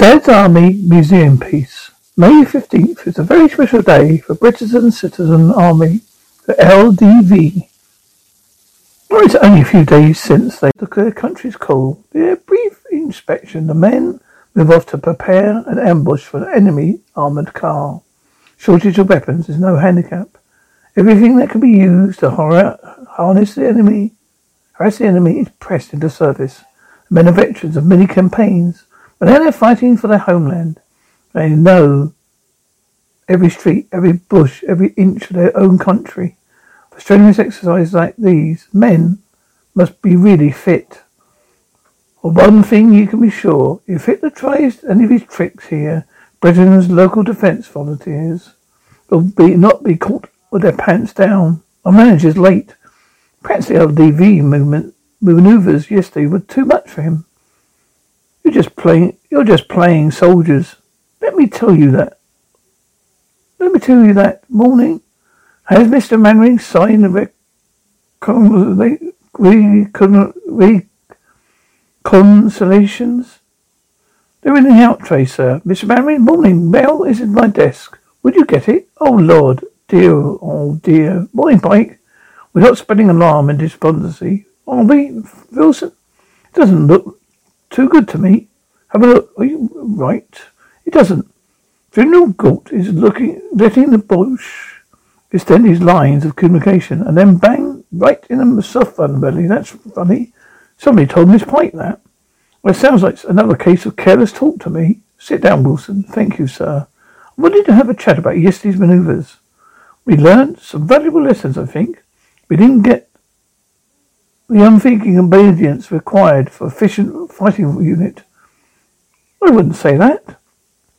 Dad's Army Museum Piece. May 15th is a very special day for British and Citizen Army, the LDV. It's only a few days since they took their country's call. Their brief inspection, the men move off to prepare an ambush for an enemy armoured car. Shortage of weapons is no handicap. Everything that can be used to harness the enemy, harass the enemy is pressed into service. Men are veterans of many campaigns but now they're fighting for their homeland. They know every street, every bush, every inch of their own country. For strenuous exercises like these, men must be really fit. For one thing you can be sure, if Hitler tries any of his tricks here, Britain's local defence volunteers will be not be caught with their pants down. Our manager's late. Perhaps the LDV movement maneuvers yesterday were too much for him. You're just playing. You're just playing soldiers. Let me tell you that. Let me tell you that morning. Has Mister Mainwaring signed the reconciliations? They're in the out tray, sir. Mr. Mainwaring, morning. Mail is in my desk. Would you get it? Oh Lord, dear, oh dear. Morning, Pike. We're not spreading alarm and despondency, are we, Wilson? It doesn't look too good to me. Have a look. Are you right? It doesn't. General Gort is looking, letting the Boche extend his lines of communication, and then bang, right in the soft belly. That's funny. Somebody told Miss Pike that. Well, it sounds like another case of careless talk to me. Sit down, Wilson. Thank you, sir. I wanted to have a chat about yesterday's manoeuvres. We learned some valuable lessons, I think. We didn't get the unthinking obedience required for efficient fighting unit. I wouldn't say that.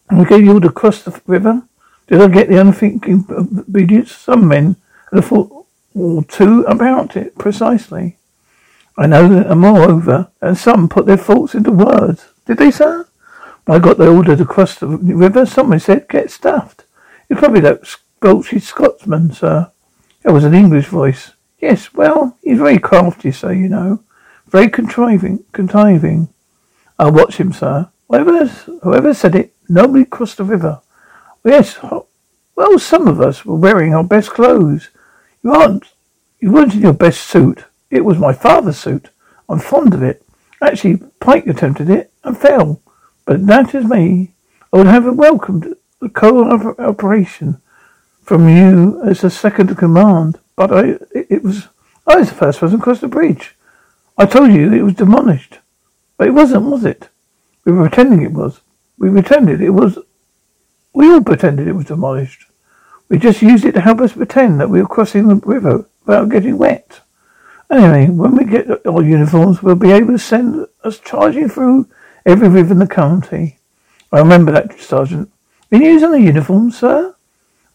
We gave you all to cross the river. Did I get the unthinking obedience? Some men had a thought or two about it, precisely. I know that, and moreover, and some put their thoughts into words. Did they, sir? When I got the order to cross the river, someone said, get stuffed. It's probably that squelchy Scotsman, sir. That was an English voice. Yes, well, he's very crafty, sir, you know. Very contriving, contriving. I'll watch him, sir. Whoever, whoever said it, nobody crossed the river. Yes, well, some of us were wearing our best clothes. You aren't, you weren't in your best suit. It was my father's suit. I'm fond of it. Actually, Pike attempted it and fell. But that is me. I would have welcomed the cooperation from you as a second command. But I, it, was, I was the first person across the bridge. I told you it was demolished. But it wasn't, was it? We were pretending it was. We pretended it was, we all pretended it was demolished. We just used it to help us pretend that we were crossing the river without getting wet. Anyway, when we get our uniforms, we'll be able to send us charging through every river in the county. I remember that, Sergeant. Been using the uniforms, sir?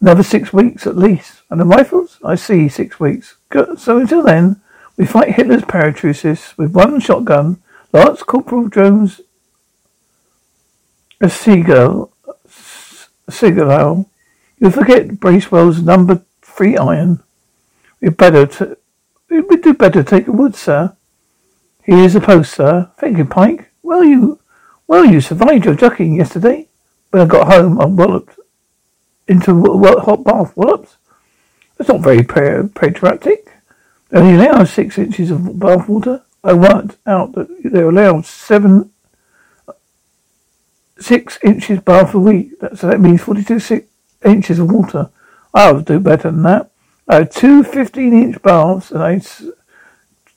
Another six weeks at least. And the rifles? I see, six weeks. Good. So until then, we fight Hitler's paratroopers with one shotgun, Lance Corporal Jones, a seagull, a seagull. You forget Bracewell's number three iron. We'd better to, we'd do better take a wood, sir. Here's a post, sir. Thank you, Pike. Well, you, well, you survived your ducking yesterday. When I got home, I walloped into hot bath wallops. That's not very patriotic. They only allow six inches of bath water. I worked out that they allow seven six inches bath a week. So that means 42 six inches of water. I'll do better than that. I have two 15 inch baths and I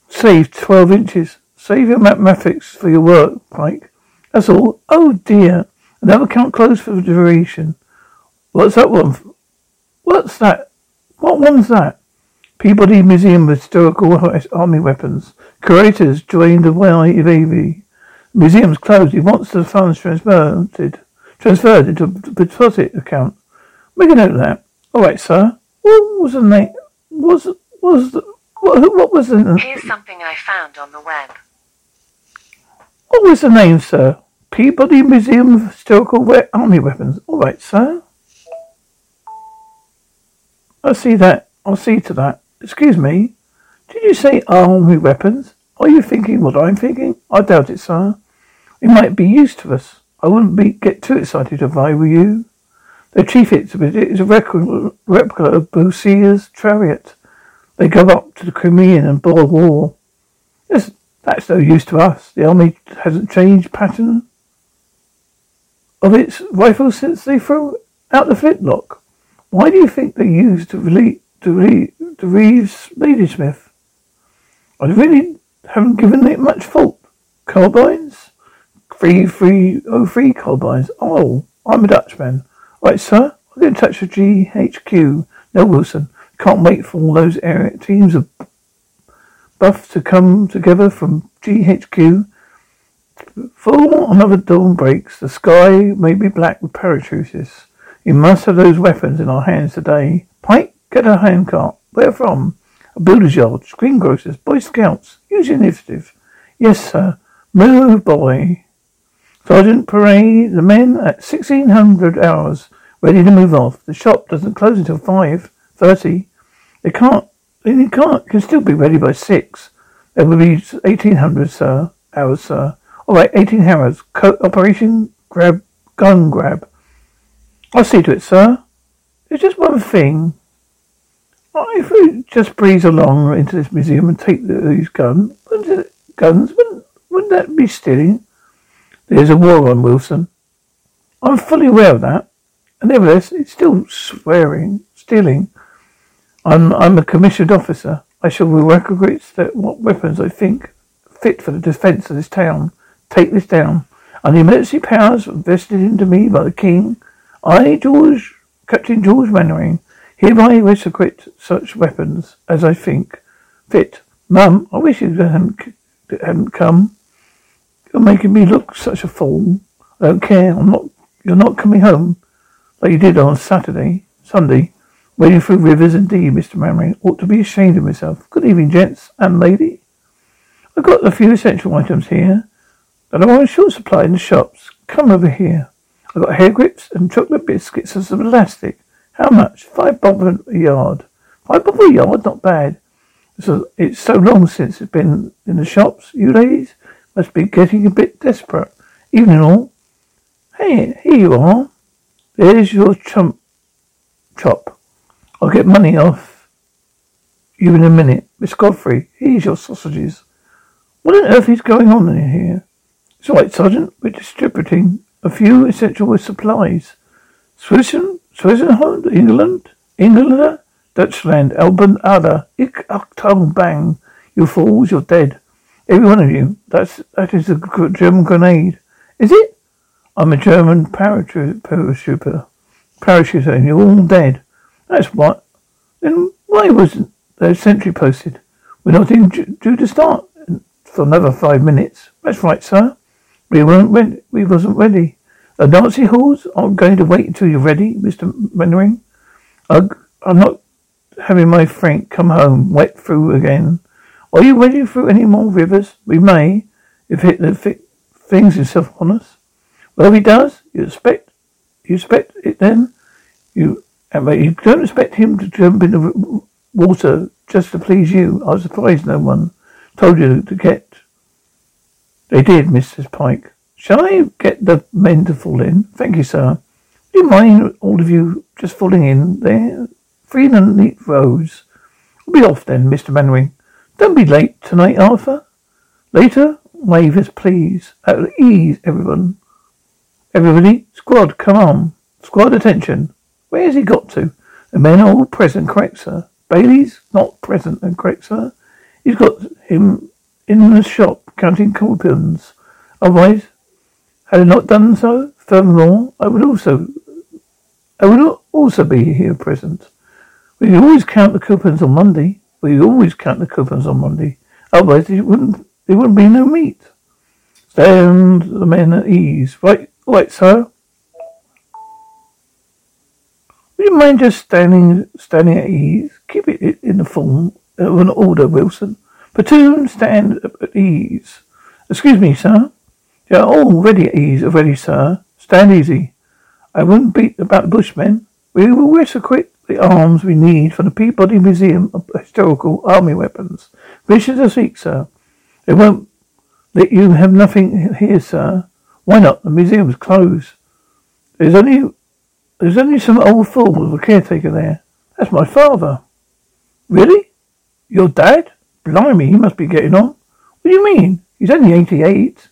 saved 12 inches. Save your mathematics for your work, Pike. That's all. Oh dear. Another account closed for the duration. What's that one? What's that? What one's that? Peabody Museum of Historical Army Weapons. Curators joined the YAV. Museum's closed. He wants the funds transferred, transferred into a deposit account. Make a note of that. All right, sir. What was the name? Was was the, what, what was the Here's something I found on the web. what was the name, sir? Peabody Museum of Historical Army Weapons. All right, sir. I'll see that. I'll see to that. Excuse me. Did you say army weapons? Are you thinking what I'm thinking? I doubt it, sir. It might be used to us. I wouldn't be get too excited if I were you. The chief a, it's a replica, of Bousier's chariot. They go up to the Crimean and Boer War. Yes, that's no use to us. The army hasn't changed pattern of its rifles since they threw out the flintlock. Why do you think they used to relieve to to Reeves Ladysmith? I really haven't given it much thought. Carbines? Three three oh three carbines. Oh, I'm a Dutchman. Right, sir. I'll get in touch with GHQ. No, Wilson. Can't wait for all those area teams of buff to come together from GHQ. Before another dawn breaks, the sky may be black with parachutists. We must have those weapons in our hands today. Pike, get a handcart. Where from? A builder's yard, greengrocers, Boy Scouts. Use initiative. Yes, sir. Move, boy. Sergeant Parade, the men at 1600 hours, ready to move off. The shop doesn't close until 5.30. They can't, they can't, can still be ready by 6. There will be 1800, sir. Hours, sir. Alright, 18 hours. Co- operation grab, gun grab. I'll see to it, sir. There's just one thing. If we just breeze along into this museum and take these it- guns, wouldn't, wouldn't that be stealing? There's a war on, Wilson. I'm fully aware of that. And nevertheless, it's still swearing, stealing. I'm, I'm a commissioned officer. I shall recognize that what weapons I think fit for the defence of this town. Take this down. And the emergency powers vested into me by the King, I, George, Captain George Mainwaring, hereby requisite such weapons as I think fit. Mum, I wish you hadn't, hadn't come. You're making me look such a fool. I don't care. I'm not. You're not coming home like you did on Saturday, Sunday, wading through rivers. Indeed, Mr. Mainwaring ought to be ashamed of himself. Good evening, gents and lady. I've got a few essential items here that are on short supply in the shops. Come over here. I've got hair grips and chocolate biscuits and some elastic. How much? Five bob a yard. Five bob a yard? Not bad. So it's so long since it's been in the shops. You ladies must be getting a bit desperate. Even in all. Hey, here you are. There's your chump chop. I'll get money off you in a minute. Miss Godfrey, here's your sausages. What on earth is going on in here? It's all right, Sergeant. We're distributing a few essential supplies. Switzerland, Switzerland, England, England, Dutchland, Elben, Ada, Ik, Achtung, Bang. You fools, you're dead. Every one of you. That's, that is a German grenade. Is it? I'm a German parachute, parachuter. Parachuter, and you're all dead. That's what. Then why wasn't there a sentry posted? We're not due to start for another five minutes. That's right, sir. We weren't ready. We wasn't ready. The Nazi halls I'm going to wait until you're ready, Mr. Mainwaring. I'm not having my Frank come home wet through again. Are you wading through any more rivers? We may, if Hitler fi- flings himself on us. Well, he does, you expect, you expect it then. You, but you don't expect him to jump in the water just to please you. I was surprised no one told you to get. They did, Mrs. Pike. Shall I get the men to fall in? Thank you, sir. Do you mind all of you just falling in there? Three neat rows. We'll be off then, Mr. Mainwaring. Don't be late tonight, Arthur. Later, wave us, please. At ease, everyone. Everybody, squad, come on. Squad, attention. Where has he got to? The men are all present, correct, sir? Bailey's not present and correct, sir? He's got him in the shop counting coupons. Otherwise, had I not done so, furthermore, I would also, I would also be here present. We always count the coupons on Monday. We always count the coupons on Monday. Otherwise, there wouldn't, there wouldn't be no meat. Stand the men at ease. Right, right, sir. Would you mind just standing, standing at ease? Keep it in the form of an order, Wilson. Platoon, stand at ease. Excuse me, sir. You're all ready at ease already, sir. Stand easy. I wouldn't beat about the bushmen. We will requisite the arms we need from the Peabody Museum of Historical Army Weapons. Permission to seek, sir. They won't let you have nothing here, sir. Why not? The museum's closed. There's only there's only some old fool of a caretaker there. That's my father. Really? Your dad? Blimey, he must be getting on. What do you mean? He's only eighty-eight.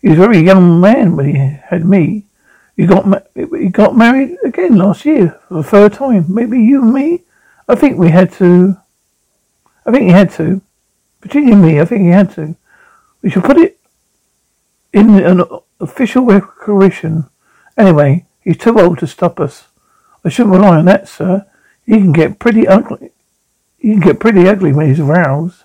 He was a very young man when he had me. He got ma- he got married again last year for the third time. Maybe you and me. I think we had to. I think he had to. You and me, I think he had to. We should put it in an official recognition. Anyway, he's too old to stop us. I shouldn't rely on that, sir. He can get pretty ugly. He can get pretty ugly when he's aroused.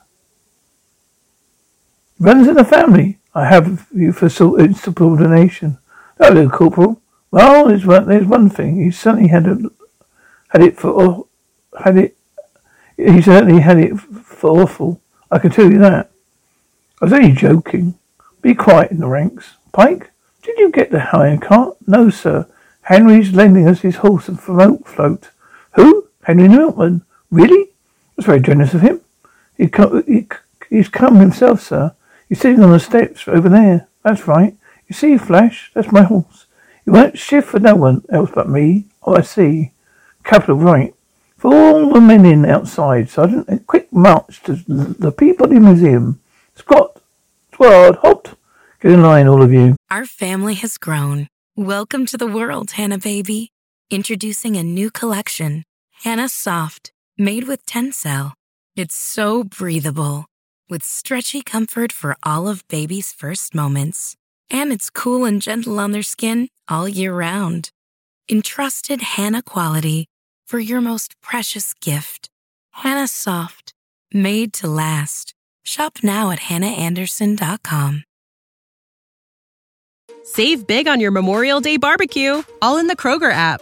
Runs in the family. I have you for subordination. insubordination. little Corporal. Well, there's one, there's one thing. He certainly had a, had it for had it. He certainly had it for awful. I can tell you that. I was only joking. Be quiet in the ranks. Pike, did you get the hire cart? No, sir. Henry's lending us his horse and float float. Who? Henry Milkman. Really? That's very generous of him. He, he's come himself, sir. He's sitting on the steps over there. That's right. You see, Flash, that's my horse. He won't shift for no one else but me. Oh, I see. Capital right. For all the men in outside, Sergeant, a quick march to the Peabody Museum. Scott, squad, halt. Get in line, all of you. Our family has grown. Welcome to the world, Hanna baby. Introducing a new collection, Hanna Soft, made with Tencel. It's so breathable, with stretchy comfort for all of baby's first moments. And it's cool and gentle on their skin all year round. Entrusted Hanna quality for your most precious gift. Hanna Soft, made to last. Shop now at hannaandersson.com. Save big on your Memorial Day barbecue, all in the Kroger app.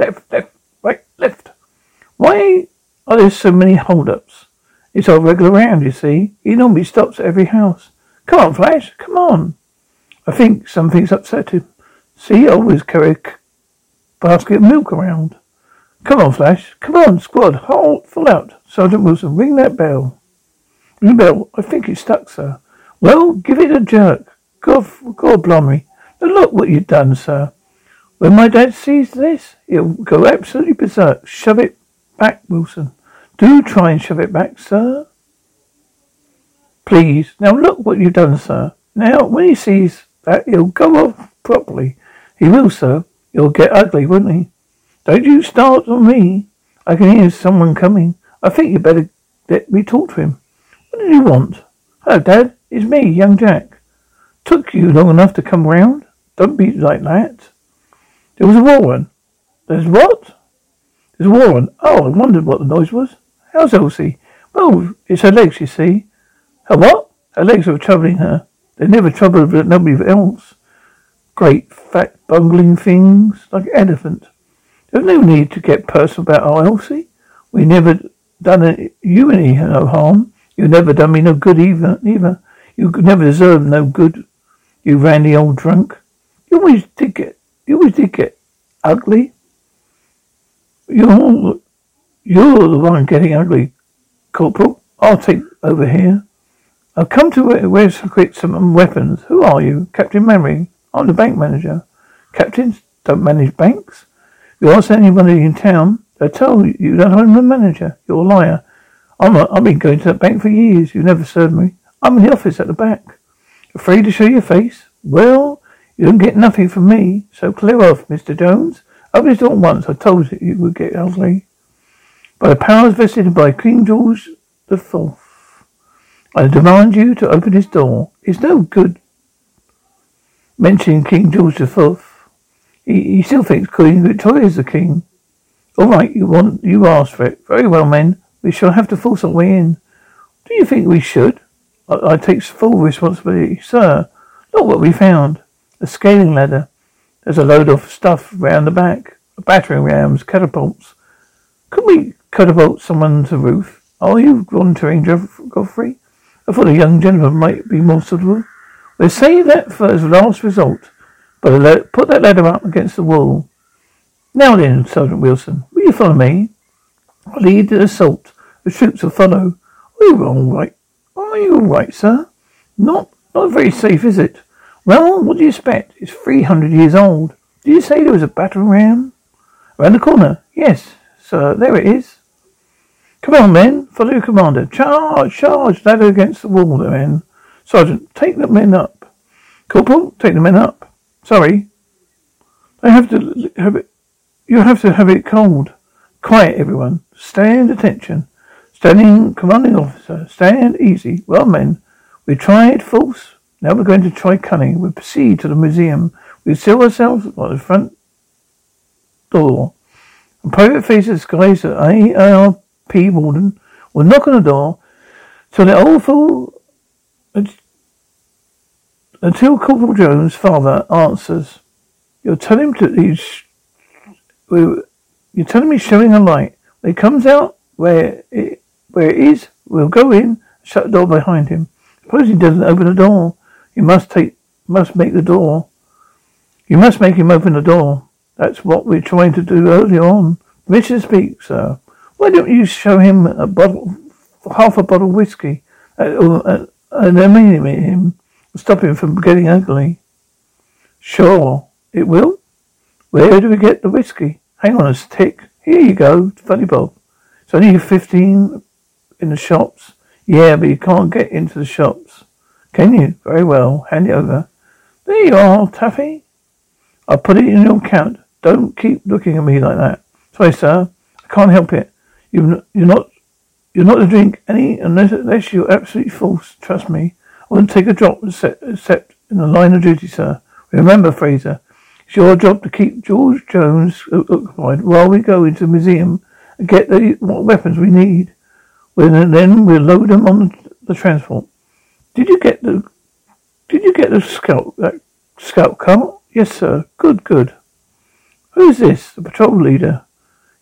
left, left, right, left. Why are there so many hold-ups? It's all regular round, you see. He normally stops at every house. Come on, Flash, come on. I think something's upset him. See, I always carry a basket of milk around. Come on, Flash. Come on, squad. Hold, full out. Sergeant Wilson, ring that bell. Ring the bell. I think it's stuck, sir. Well, give it a jerk. God, God. Now look what you've done, sir. When my dad sees this, he'll go absolutely berserk. Shove it back, Wilson. Do try and shove it back, sir. Please. Now look what you've done, sir. Now, when he sees that, he'll go off properly. He will, sir. He'll get ugly, won't he? Don't you start on me. I can hear someone coming. I think you'd better let me talk to him. What did you want? Hello, Dad. It's me, young Jack. Took you long enough to come round? Don't be like that. There was a war on. There's what? There's a war on. Oh, I wondered what the noise was. How's Elsie? Well, it's her legs, you see. Her what? Her legs are troubling her. They never troubled nobody else. Great, fat, bungling things, like an elephant. There's no need to get personal about our Elsie. We never done it, you any no harm. You never done me no good either. You never deserved no good. You randy old drunk. You always did get. You always did get ugly. You're, you're the one getting ugly, Corporal. I'll take over here. I've come to where's quick some weapons. Who are you? Captain Memory. I'm the bank manager. Captains don't manage banks. You ask anybody in town, they'll tell you that I'm the manager. You're a liar. I'm a, I've been going to that bank for years. You've never served me. I'm in the office at the back. Afraid to show your face? Well, you don't get nothing from me, so clear off, Mr. Jones. Open this door once. I told you you would get ugly. By the powers vested by King George the Fourth, I demand you to open this door. It's no good mentioning King George the Fourth. He, he still thinks Queen Victoria is the king. All right, you want you asked for it. Very well, men. We shall have to force our way in. Do you think we should? I, I take full responsibility, sir. Look what we found. A scaling ladder. There's a load of stuff round the back. Battering rams, catapults. Could we catapult someone to the roof? Are you volunteering, Godfrey? I thought a young gentleman might be more suitable. We'll say that for as last resort, but put that ladder up against the wall. Now then, Sergeant Wilson, will you follow me? I'll lead the assault. The troops will follow. Are you all right? Are you all right, sir? Not, not very safe, is it? Well, what do you expect? It's three hundred years old. Did you say there was a battering ram? Around the corner? Yes, sir. There it is. Come on, men. Follow your commander. Charge! Charge! Ladder against the wall, the men. Sergeant, take the men up. Corporal, take the men up. Sorry. I have to have it. You have to have it cold. Quiet, everyone. Stand attention. Standing, commanding officer. Stand easy. Well, men, we tried force. Now we're going to try cunning. We proceed to the museum. We seal ourselves by the front door. A private face disguised as ARP warden will knock on the door till the awful until Corporal Jones' father answers. You're telling him to he's you're telling me showing a light. When he comes out where it where it is, we'll go in, shut the door behind him. Suppose he doesn't open the door. You must take must make the door. You must make him open the door. That's what we're trying to do earlier on. Permission to speak, sir. Why don't you show him a bottle, half a bottle of whiskey, uh, uh, and then him, stop him from getting ugly? Sure, it will. Where do we get the whiskey? Hang on a tick. Here you go, funny Bob. It's only fifteen in the shops. Yeah, but you can't get into the shops. Can you? Very well. Hand it over. There you are, Taffy. I'll put it in your account. Don't keep looking at me like that. Sorry, sir. I can't help it. you you're not you're not to drink any unless, unless you're absolutely false. Trust me. I wouldn't take a drop except, in the line of duty, sir. Remember, Frazer, it's your job to keep George Jones uh, occupied while we go into the museum and get the what weapons we need. When, then we'll load them on the transport. Did you get the Did you get the scout that scout car? Yes, sir. Good, good. Who's this? The patrol leader.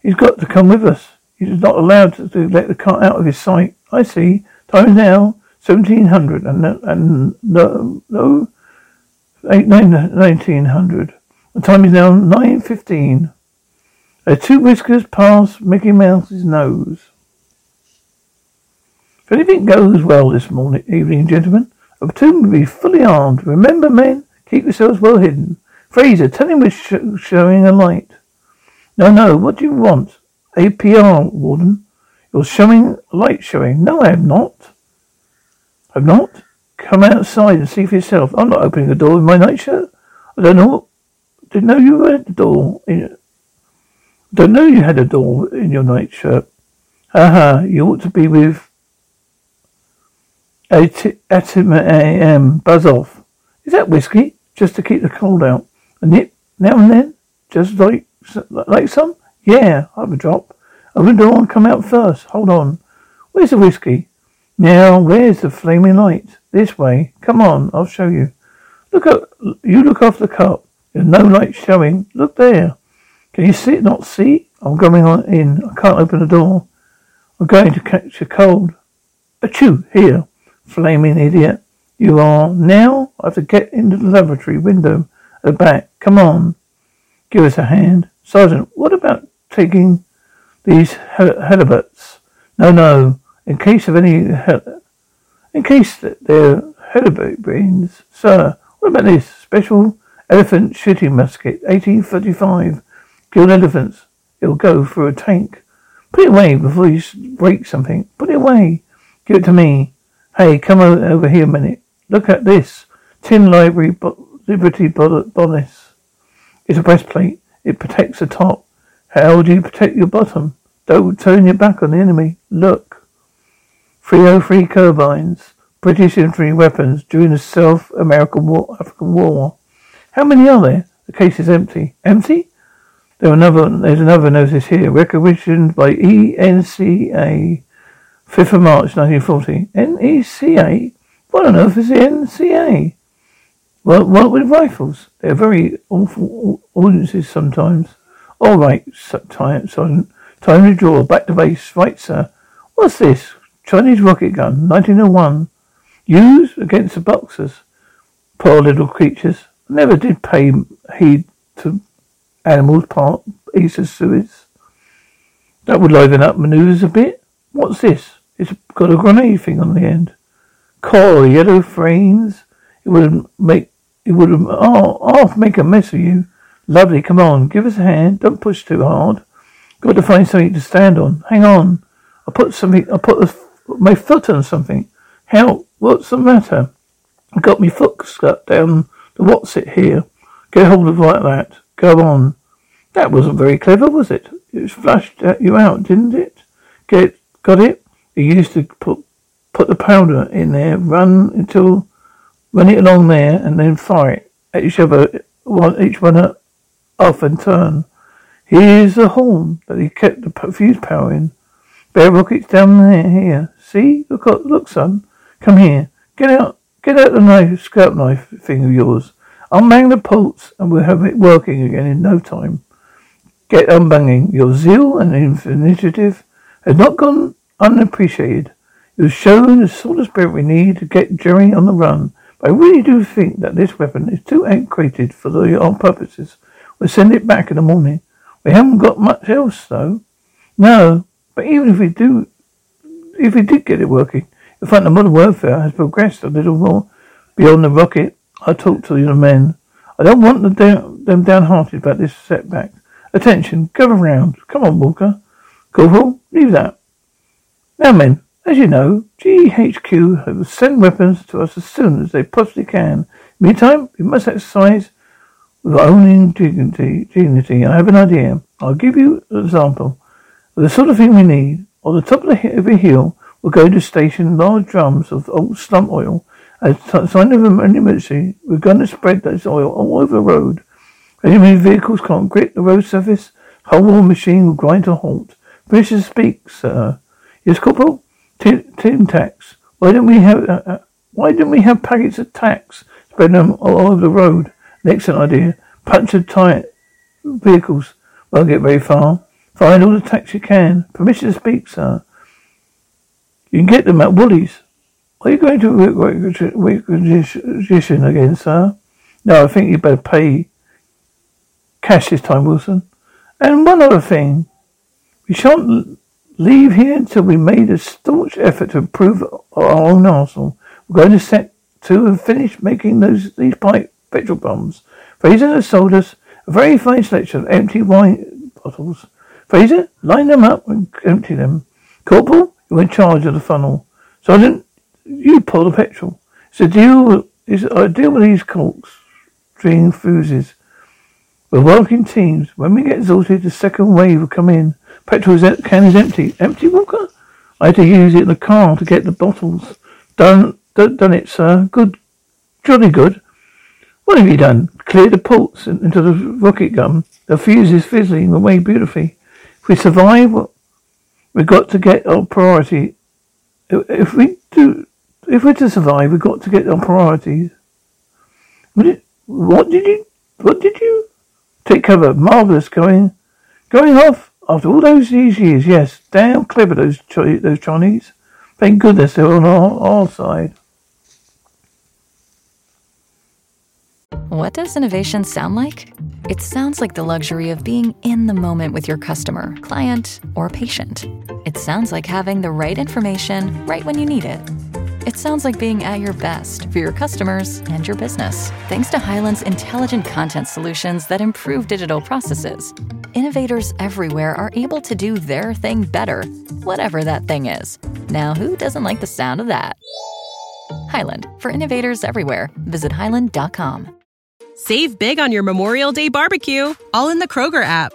He's got to come with us. He's not allowed to, to let the car out of his sight. I see. Time is now seventeen hundred and and no no eight nine nineteen hundred. The time is now nine fifteen. As two whiskers pass Mickey Mouse's nose. If anything goes well this morning, evening, gentlemen, a platoon will be fully armed. Remember, men, keep yourselves well hidden. Frazer, tell him we're sh- showing a light. No, no, what do you want? ARP, Warden. You're showing a light showing. No, I am not. I'm not? Come outside and see for yourself. I'm not opening the door with my nightshirt. I don't know. Didn't know you had the door. In, don't know you had a door in your nightshirt. Haha, you ought to be with Atom AM, buzz off. Is that whiskey? Just to keep the cold out. A nip now and then? Just like like some? Yeah, I have a drop. Open the door and come out first. Hold on. Where's the whiskey? Now, where's the flaming light? This way. Come on, I'll show you. Look at you look off the cup. There's no light showing. Look there. Can you see? Not see? I'm going on in. I can't open the door. I'm going to catch a cold. Achoo! Here. Flaming idiot. You are. Now I have to get into the laboratory window at the back. Come on. give us a hand. Sergeant, what about taking these halberds? No, no. In case of any, in case they're helibrains, sir. What about this special elephant shooting musket, 1835? Killed elephants. It'll go through a tank. Put it away before you break something. Put it away. Give it to me. Hey, come over here a minute. Look at this. Tin Library bo- Liberty bodice. It's a breastplate. It protects the top. How do you protect your bottom? Don't turn your back on the enemy. Look. 303 carbines. British infantry weapons during the South American War, African War. How many are there? The case is empty. Empty? There another, there's another notice here. Recognition by ENCA. 5th of March 1940. NECA? What on earth is the NCA? Well, what with rifles? They're very awful audiences sometimes. All right, Sergeant. Time to draw. Back to base. Right, sir. What's this? Chinese rocket gun, 1901. Used against the Boxers. Poor little creatures. Never did pay heed to animals part east of Suez. That would liven up manoeuvres a bit. What's this? It's got a grenade thing on the end. Coral yellow frames. It would make it would oh, make a mess of you. Lovely, come on, give us a hand. Don't push too hard. Got to find something to stand on. Hang on. I put something I put my foot on something. Help, what's the matter? I got my foot stuck down the what's it here. Get hold of like that. Go on. That wasn't very clever, was it? It flushed you out, didn't it? Get got it? You used to put put the powder in there, run until run it along there, and then fire it at each other, one each one off and turn. Here's the horn that he kept the fuse power in. Bear rockets down there. Here, see? Look, look, son. Come here. Get out. Get out the knife, scalp knife thing of yours. Unbang the pulse, and we'll have it working again in no time. Get unbanging. Your zeal and initiative have not gone unappreciated. You've shown the sort of spirit we need to get Jerry on the run. But I really do think that this weapon is too antiquated for the, our purposes. We'll send it back in the morning. We haven't got much else, though. No, but even if we do, if we did get it working, you'll find the modern warfare has progressed a little more beyond the rocket. I talked to the men. I don't want them, down, them downhearted about this setback. Attention, gather round. Come on, Walker. Corporal, leave that. Now, men, as you know, GHQ have sent weapons to us as soon as they possibly can. Meantime, we must exercise with our own dignity. dignity. I have an idea. I'll give you an example of the sort of thing we need. On the top of the every hill, we're going to station large drums of old slump oil. As a sign of emergency, we're going to spread this oil all over the road. Enemy vehicles can't grip the road surface. Whole machine will grind to a halt. To speak, sir. Yes, Corporal? Tin, tin tacks. Why didn't we have, uh, uh, why didn't we have packets of tacks? Spread them all over the road. An excellent idea. Puncture tight vehicles. Won't get very far. Find all the tacks you can. Permission to speak, sir. You can get them at Woolies. Are you going to requisition again, sir? No, I think you'd better pay cash this time, Wilson. And one other thing. We shan't leave here until we made a staunch effort to improve our own arsenal. We're going to set to and finish making those these pipe petrol bombs. Frazer has sold us a very fine selection of empty wine bottles. Frazer, line them up and empty them. Corporal, you're in charge of the funnel. Sergeant, you pour the petrol. It's a deal. It's a deal with these corks, string fuses. We're working teams. When we get exhausted, the second wave will come in. Petrol can is empty. Empty, Walker? I had to use it in the car to get the bottles. Done, done, done it, sir. Good, jolly good. What have you done? Cleared the ports into the rocket gun. The fuse is fizzling away beautifully. If we survive, we've got to get our priority. If we do, if we're to survive, we've got to get our priorities. What did, what did you, what did you? Take cover. Marvellous. Going, going off. After all those these years, yes, damn clever those those Chinese. Thank goodness they're on our, our side. What does innovation sound like? It sounds like the luxury of being in the moment with your customer, client, or patient. It sounds like having the right information right when you need it. It sounds like being at your best for your customers and your business, thanks to Hyland's intelligent content solutions that improve digital processes. Innovators everywhere are able to do their thing better, whatever that thing is. Now, who doesn't like the sound of that? Hyland, for innovators everywhere, visit hyland.com. Save big on your Memorial Day barbecue, all in the Kroger app.